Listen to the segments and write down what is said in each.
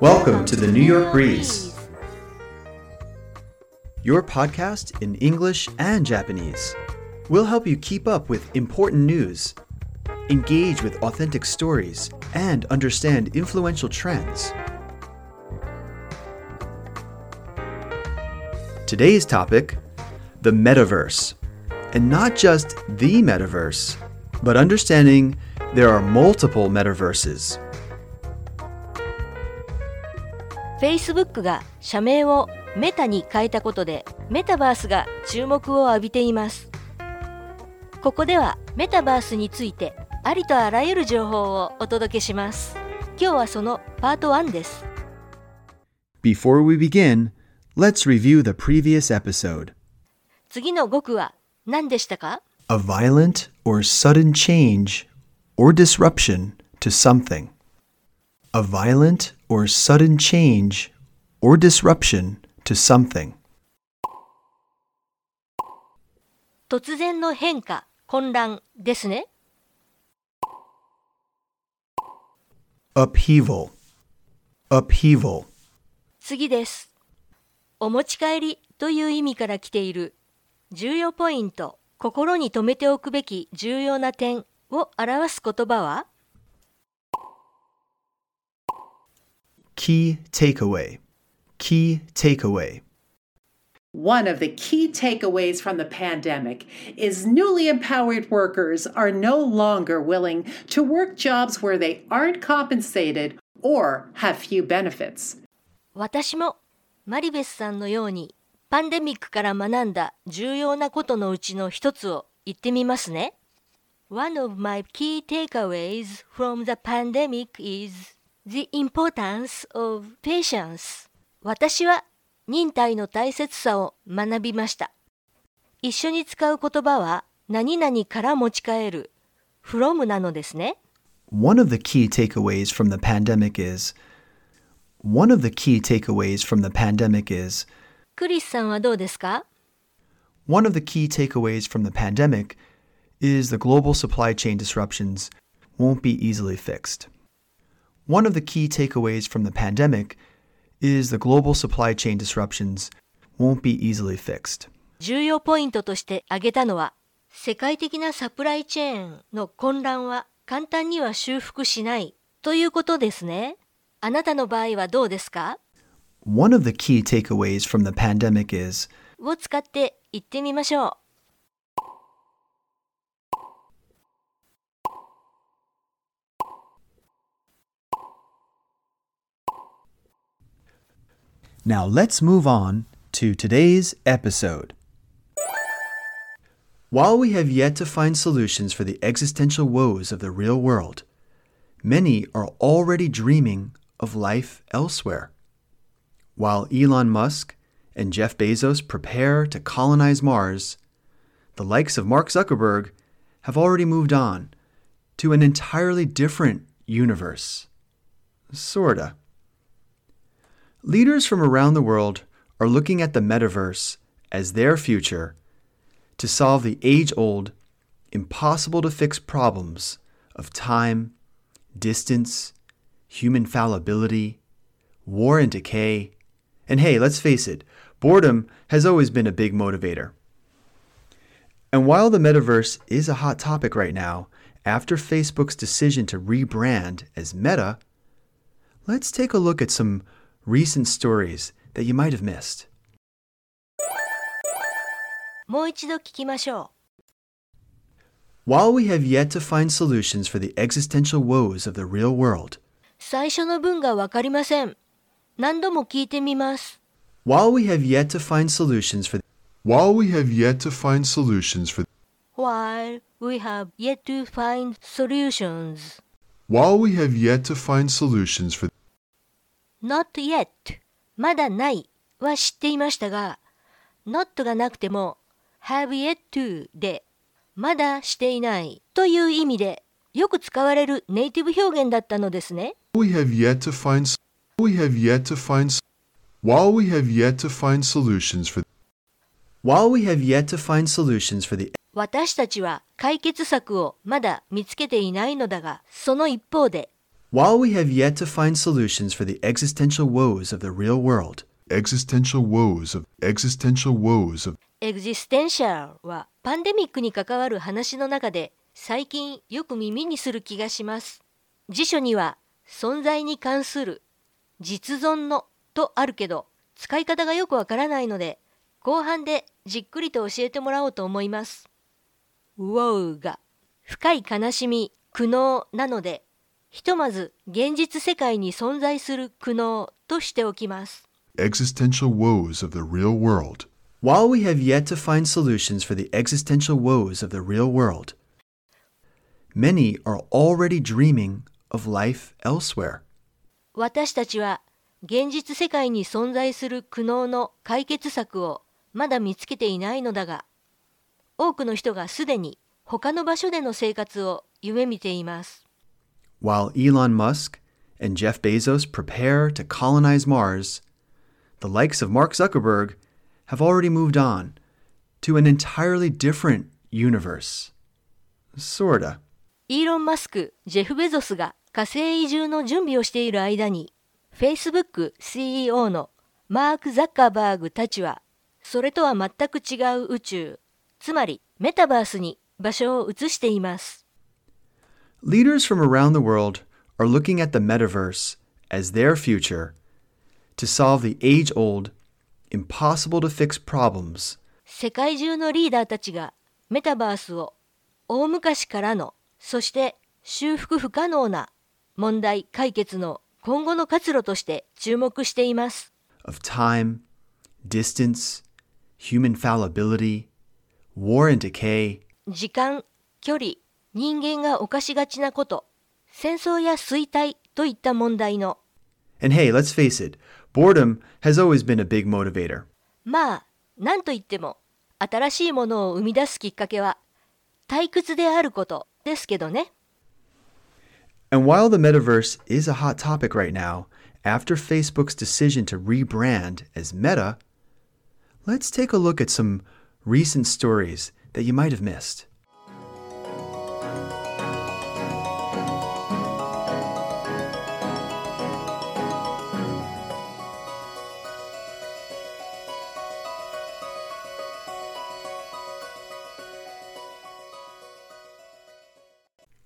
Welcome to the New York Breeze, your podcast in English and Japanese. We'll help you keep up with important news, engage with authentic stories, and understand influential trends. Today's topic the metaverse. And not just the metaverse, but understanding there are multiple metaverses. Facebook が社名をメタに変えたことでメタバースが注目を浴びていますここではメタバースについてありとあらゆる情報をお届けします今日はそのパート1です Before we begin, let's review the previous episode. 次の語句は何でしたか A violent or sudden change or disruption to something. A violent or sudden change or disruption to something. 突然の変化混乱ですね Upheaval. Upheaval. 次ですお持ち帰りという意味から来ている重要ポイント心に留めておくべき重要な点を表す言葉は Key takeaway. Key takeaway. One of the key takeaways from the pandemic is newly empowered workers are no longer willing to work jobs where they aren't compensated or have few benefits. 私もマリベスさんのようにパンデミックから学んだ重要なことのうちの一つを言ってみますね。One of my key takeaways from the pandemic is the importance of patience. 私は忍耐の大切さを学びました。一緒に使う言葉は何々から持ち帰る from なのですね。 One of the key takeaways from the pandemic is one of the key takeaways from the pandemic is クリスさんはどうですか one of the key takeaways from the pandemic is the global supply chain disruptions won't be easily fixed. One of the key takeaways from the pandemic is the global supply chain disruptions won't be easily fixed. 重要ポイントとして挙げたのは世界的なサプライチェーンの混乱は簡単には修復しないということですね。あなたの場合はどうですか One of the key takeaways from the pandemic is を使って言ってみましょう。Now let's move on to today's episode. While we have yet to find solutions for the existential woes of the real world, many are already dreaming of life elsewhere. While Elon Musk and Jeff Bezos prepare to colonize Mars, the likes of Mark Zuckerberg have already moved on to an entirely different universe. Sorta. Leaders from around the world are looking at the metaverse as their future to solve the age old, impossible to fix problems of time, distance, human fallibility, war and decay. And hey, let's face it, boredom has always been a big motivator. And while the metaverse is a hot topic right now, after Facebook's decision to rebrand as Meta, let's take a look at some recent stories that you might have missed. もう一度聞きましょ While we have yet to find solutions for the existential woes of the real world, う。最初の文がわかりません。何度も聞いてみます。 while we have yet to find solutions for While we have yet to find solutions for While we have yet to find solutions. while we have yet to find solutions for not yet まだないは知っていましたが not がなくても have yet to でまだしていないという意味でよく使われるネイティブ表現だったのですね。we have yet to find we have yet to find while we have yet to find solutions for while we have yet to find solutions for the 私たちは解決策をまだ見つけていないのだがその一方で While we have yet to find solutions for the existential woes of the real world, existential woes of existential woes of エグジステンシャルはパンデミックに関わる話の中で最近よく耳にする気がします。辞書には存在に関する実存のとあるけど使い方がよくわからないので後半でじっくりと教えてもらおうと思います。woe が深い悲しみ、苦悩なのでひとまず現実世界に存在する苦悩としておきます。existential woes of the real world. while we have yet to find solutions for the existential woes of the real world, many are already dreaming of life elsewhere. 私たちは現実世界に存在する苦悩の解決策をまだ見つけていないのだが多くの人がすでに他の場所での生活を夢見ています。While Elon Musk and Jeff Bezos prepare to colonize Mars, the likes of Mark Zuckerberg have already moved on to an entirely different universe. Sorta. イーロン・マスク、ジェフ・ベゾスが火星移住の準備をしている間に Facebook CEO のマーク・ザッカーバーグたちはそれとは全く違う宇宙つまりメタバースに場所を移しています。 Leaders from around the world are looking at the metaverse as their future to solve the age old, impossible to fix problems 世界中のリーダーたちがメタバースを大昔からのそして修復不可能な問題解決の今後の活路として注目しています。 of time, distance, human fallibility, war and decay, 時間、距離、 人間が犯しがちなこと、戦争や衰退といった問題の、and hey, let's face it, boredom has always been a big motivator. まあ、なんといっても、新しいものを生み出すきっかけは、退屈であることですけどね。And while the metaverse is a hot topic right now, after Facebook's decision to rebrand as Meta, let's take a look at some recent stories that you might have missed.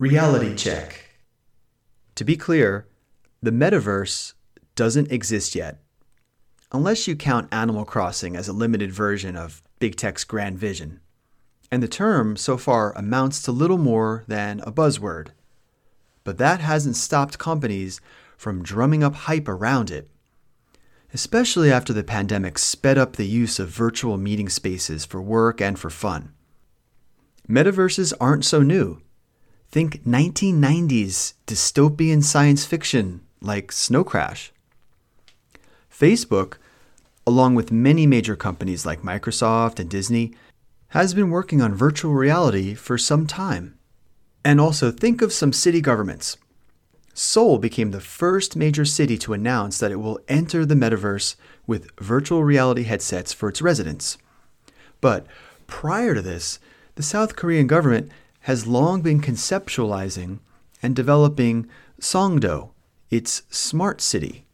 Reality check. To be clear, the metaverse doesn't exist yet, unless you count Animal Crossing as a limited version of Big Tech's grand vision. And the term so far amounts to little more than a buzzword. But that hasn't stopped companies from drumming up hype around it, especially after the pandemic sped up the use of virtual meeting spaces for work and for fun. Metaverses aren't so new. Think 1990s dystopian science fiction like Snow Crash. Facebook, along with many major companies like Microsoft and Disney, has been working on virtual reality for some time. And also think of some city governments. Seoul became the first major city to announce that it will enter the metaverse with virtual reality headsets for its residents. But prior to this, the South Korean government has long been conceptualizing and developing Songdo, its smart city.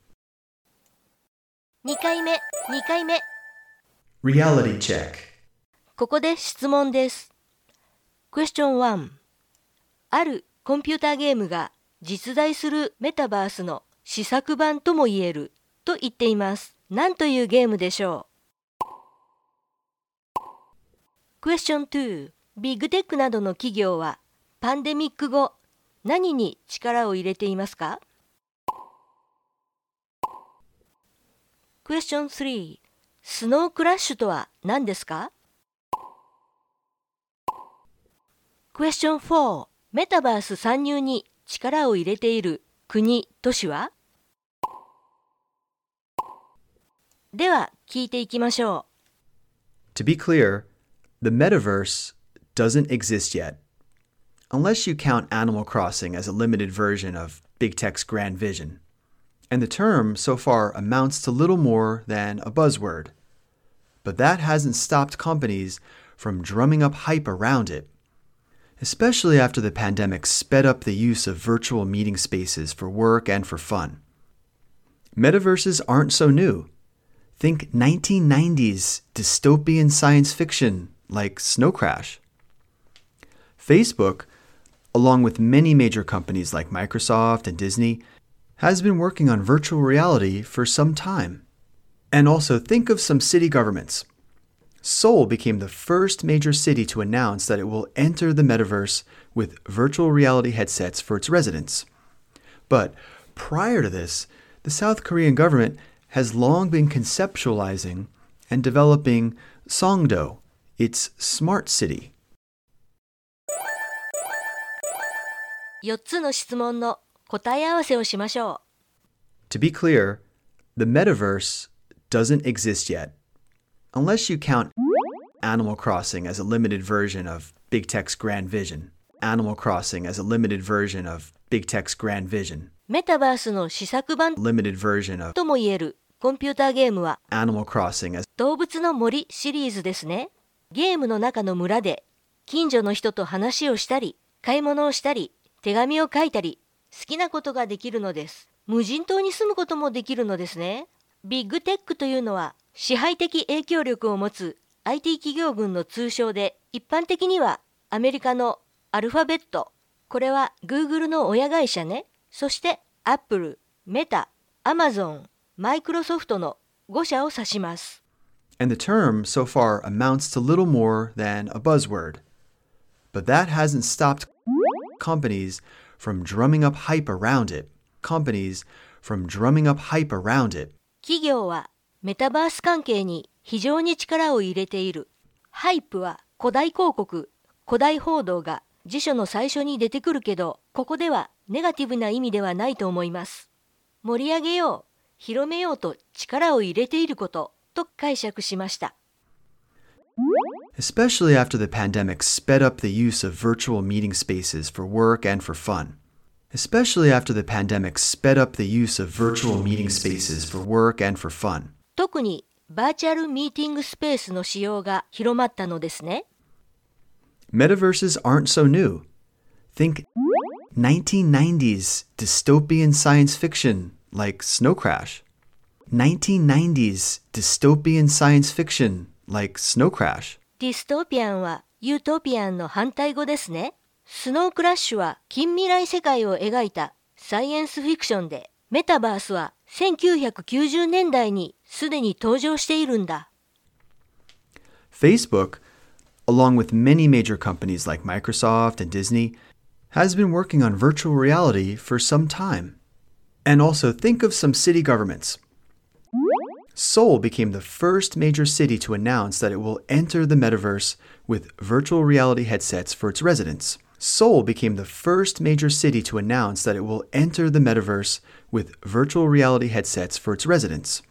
2回目、2回目。Reality check. ここで質問です。Question 1あるコンピューターゲームが実在するメタバースの試作版とも言えると言っています。何というゲームでしょう ?Question 2ビッグテックなどの企業はパンデミック後何に力を入れていますか ?Question 3スノークラッシュとは何ですか？Question 4メタバース参入に力を入れている国・都市は？では聞いていきましょ To be clear, the metaverse doesn't exist yet, unless you count Animal Crossing as a limited version of Big Tech's grand vision. And the term so far amounts to little more than a buzzword. But that hasn't stopped companies from drumming up hype around it, especially after the pandemic sped up the use of virtual meeting spaces for work and for fun. Metaverses aren't so new. Think 1990s dystopian science fiction like Snow Crash. Facebook, along with many major companies like Microsoft and Disney, has been working on virtual reality for some time. And also think of some city governments. Seoul became the first major city to announce that it will enter the metaverse with virtual reality headsets for its residents. But prior to this, the South Korean government has long been conceptualizing and developing Songdo, its smart city. 4つの質問の答え合わせをしましょ To be clear, the metaverse doesn't exist yet, unless you count Animal Crossing as a limited version of Big Tech's Grand Vision. Animal Crossing as a limited version of Big Tech's Grand Vision. う。メタバースの試作版 Limited version of とも言えるコンピューターゲームは Animal Crossing as 動物の森シリーズですね。ゲームの中の村で近所の人と話をしたり、買い物をしたり、手紙を書いたり、好きなことができるのです。無人島に住むこともできるのですね。ビッグテックというのは支配的影響力を持つ IT 企業群の通称で、一般的にはアメリカのアルファベット、これは Google の親会社ね。そして Apple、Meta、Amazon、Microsoft の5社を指します。and the term so far amounts to little more than a buzzword. But that hasn't stopped companies from drumming up hype around it. Companies from drumming up hype around it. 企業はメタバース関係に非常に力を入れている。ハイプは古代広告、古代報道が辞書の最初に出てくるけど、ここではネガティブな意味ではないと思います。盛り上げよう、広めようと力を入れていることと解釈しました。especially after the pandemic sped up the use of virtual meeting spaces for work and for fun. Especially after the pandemic sped up the use of virtual meeting spaces for work and for fun. 特にバーチャルミーティングスペースの使用が広まったのですね。 Metaverses aren't so new. Think 1990s dystopian science fiction like Snow Crash. 1990s dystopian science fiction like Snow Crash. ディストピアンはユートピアンの反対語ですね。スノークラッシュは近未来世界を描いたサイエンスフィクションで、メタバースは1990年代にすでに登場しているんだ。Facebook, along with many major companies like Microsoft and Disney, has been working on virtual reality for some time. And also think of some city governments. Seoul became the first major city to announce that it will enter the metaverse with virtual reality headsets for its residents. Seoul became the first major city to announce that it will enter the metaverse with virtual reality headsets for its residents.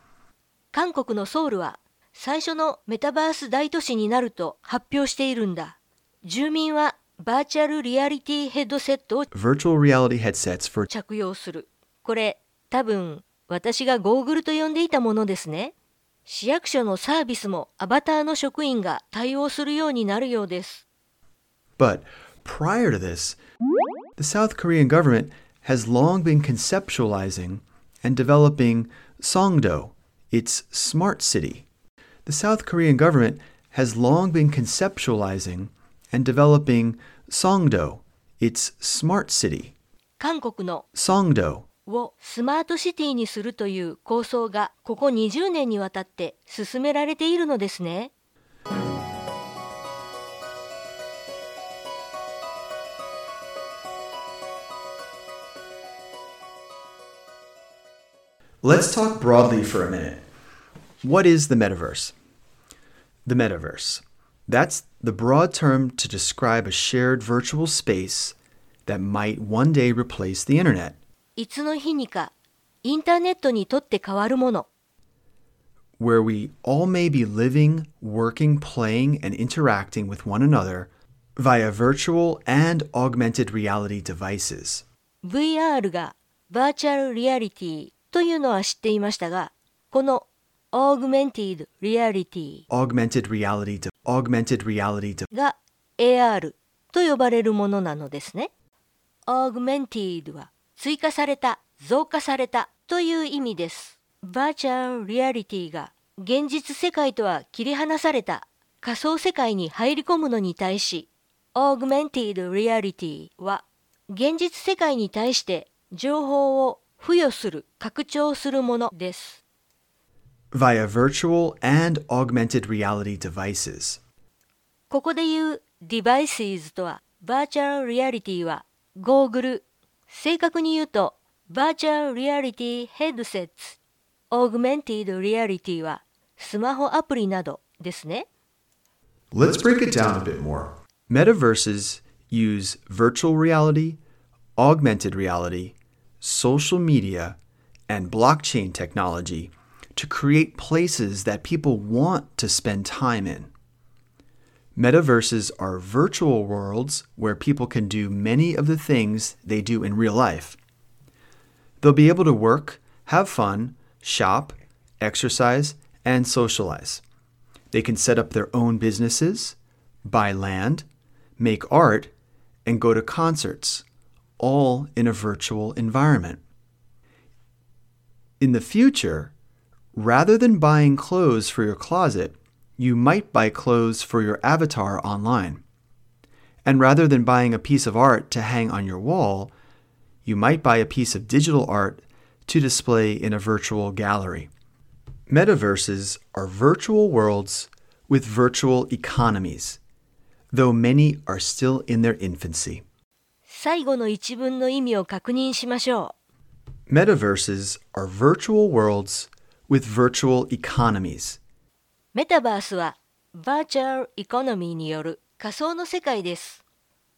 韓国のソウルは最初のメタバース大都市になると発表しているんだ。住民はバーチャルリアリティヘッドセットを Virtual reality headsets for 着用する。これ多分 私がゴーグルと呼んでいたものですね。市役所のサービスもアバターの職員が対応するようになるようです。But prior to this, the South Korean government has long been conceptualizing and developing Songdo, its smart city. The South Korean government has long been conceptualizing and developing Songdo, its smart city. 韓国の Songdo をスマートシティにするという構想がここ20年にわたって進められているのですね。Let's talk broadly for a minute. What is the metaverse? The metaverse. That's the broad term to describe a shared virtual space that might one day replace the internet. いつの日にかインターネットにとって変わるもの。where we all may be living, working, playing, and interacting with one another via virtual and augmented reality devices. VR がバーチャルリアリティというのは知っていましたが、この Augmented Reality Augmented reality augmented reality が AR と呼ばれるものなのですね。augmented は追加された増加されたという意味です。バーチャルリアリティが現実世界とは切り離された仮想世界に入り込むのに対しオーグメンティードリアリティは現実世界に対して情報を付与する拡張するものです。ここで言う devices とはバーチャルリアリティはゴーグル正確に言うと virtual reality headsets augmented reality はスマホアプリなどですね。Let's break it down a bit more. Metaverses use virtual reality, augmented reality, social media, and blockchain technology to create places that people want to spend time in. Metaverses are virtual worlds where people can do many of the things they do in real life. They'll be able to work, have fun, shop, exercise, and socialize. They can set up their own businesses, buy land, make art, and go to concerts, all in a virtual environment. In the future, rather than buying clothes for your closet, you might buy clothes for your avatar online. And rather than buying a piece of art to hang on your wall, you might buy a piece of digital art to display in a virtual gallery. Metaverses are virtual worlds with virtual economies, though many are still in their infancy. 最後の一文の意味を確認しましょう。Metaverses are virtual worlds with virtual economies. メタバースは Virtual Economy による仮想の世界です。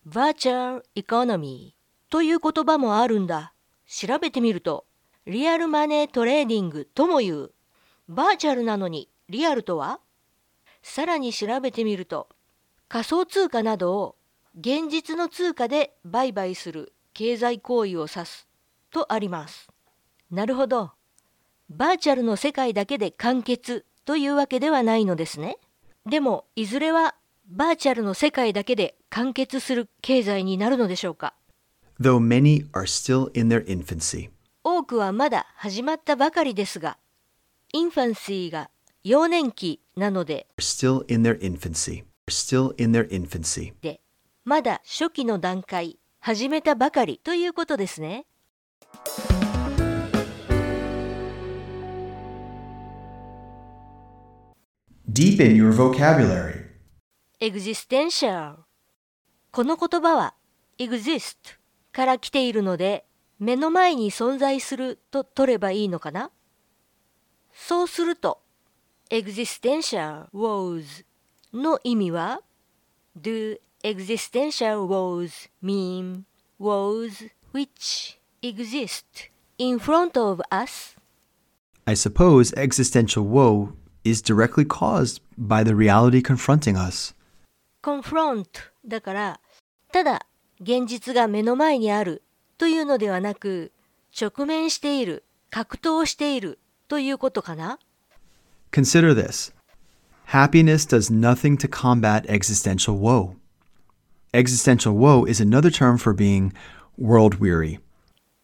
Virtual Economy という言葉もあるんだ。調べてみると、リアルマネートレーディングとも言う。バーチャルなのにリアルとは？さらに調べてみると仮想通貨などを現実の通貨で売買する経済行為を指すとあります。なるほど。バーチャルの世界だけで完結というわけではないのですね。でもいずれはバーチャルの世界だけで完結する経済になるのでしょうか Though many are still in their infancy. 多くはまだ始まったばかりですがインファンシーが幼年期なので still in their infancy. still in their infancy. でまだ初期の段階始めたばかりということですね。Deepen your vocabulary. existential この言葉は exist から来ているので目の前に存在すると取ればいいのかなそうすると existential woes の意味は Do existential woes mean woes which exist in front of us? I suppose existential woe is directly caused by the reality confronting us. confront だからただ現実が目の前にあるというのではなく直面している格闘しているということかな Consider this. Happiness does nothing to combat existential woe. Existential woe is another term for being world weary.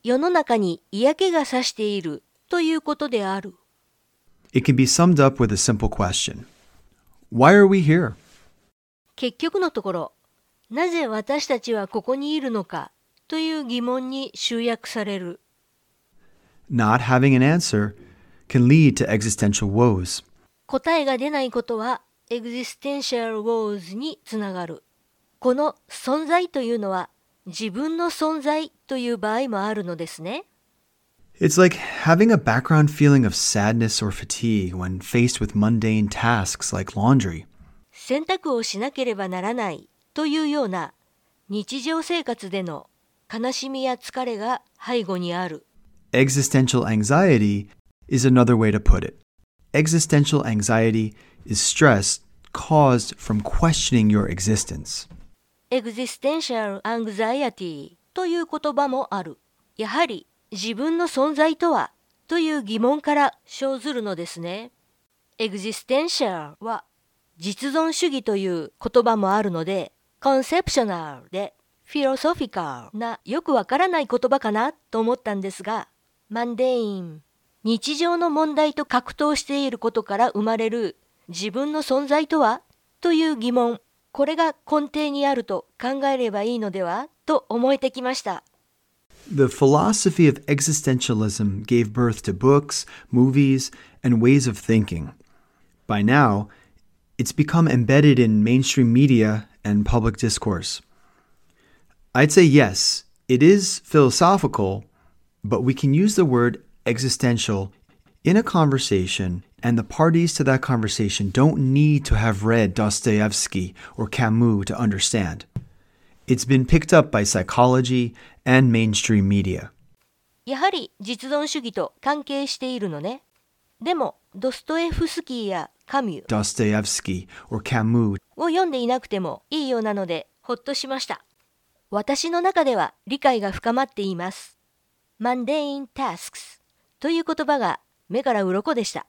世の中に嫌気がさしているということである。It can be summed up with a simple question. Why are we here? 結局のところ、なぜ私たちはここにいるのかという疑問に集約される。Not having an answer can lead to existential woes. 答えが出ないことは existential woes につながる。この存在というのは自分の存在という場合もあるのですね。It's like having a background feeling of sadness or fatigue when faced with mundane tasks like laundry. 選択をしなければならないというような日常生活での悲しみや疲れが背後にある。Existential anxiety is another way to put it. Existential anxiety is stress caused from questioning your existence. existential anxiety という言葉もある。やはり 自分の存在とはという疑問から生ずるのですね。existential は実存主義という言葉もあるので conceptual で philosophical なよくわからない言葉かなと思ったんですが、mundane 日常の問題と格闘していることから生まれる自分の存在とはという疑問、これが根底にあると考えればいいのではと思えてきました。The philosophy of existentialism gave birth to books, movies, and ways of thinking. By now, it's become embedded in mainstream media and public discourse. I'd say yes, it is philosophical, but we can use the word existential in a conversation, and the parties to that conversation don't need to have read Dostoevsky or Camus to understand. It's been picked up by psychology and mainstream media. やはり実存主義と関係しているのね。でも、ドストエフスキーやカミュ Dostoevsky or Camus を読んでいなくてもいいようなので、ほっとしました。私の中では理解が深まっています。mundane tasks という言葉が目から鱗でした。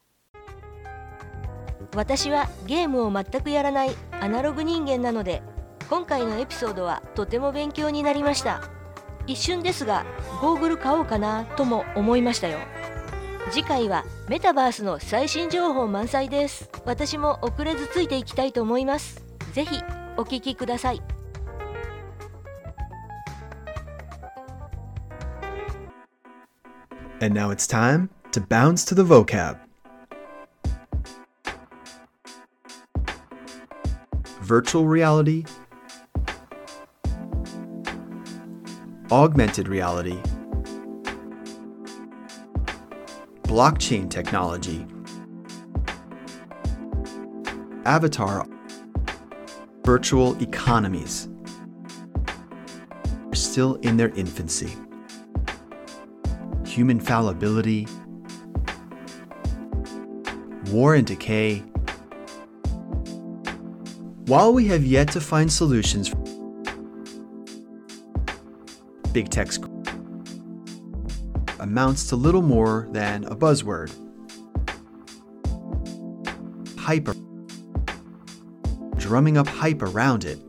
私はゲームを全くやらないアナログ人間なので、今回のエピソードはとても勉強になりました。一瞬ですが、ゴーグル買おうかなとも思いましたよ。次回はメタバースの最新情報満載です。私も遅れずついていきたいと思います。ぜひお聞きください。And now it's time to bounce to the vocab. Virtual reality, augmented reality, blockchain technology, avatar, virtual economies are still in their infancy human fallibility, war and decay. While we have yet to find solutions, big tech's amounts to little more than a buzzword. Hyper, drumming up hype around it.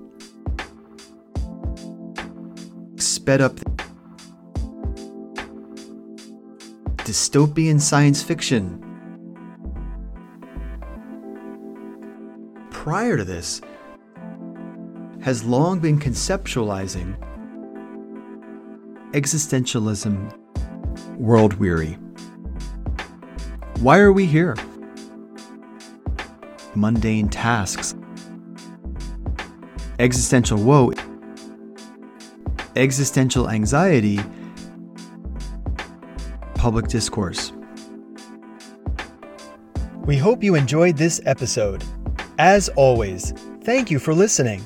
Sped up dystopian science fiction. Prior to this, has long been conceptualizing existentialism world weary. Why are we here? Mundane tasks, existential woe, existential anxiety public discourse. We hope you enjoyed this episode. As always, thank you for listening.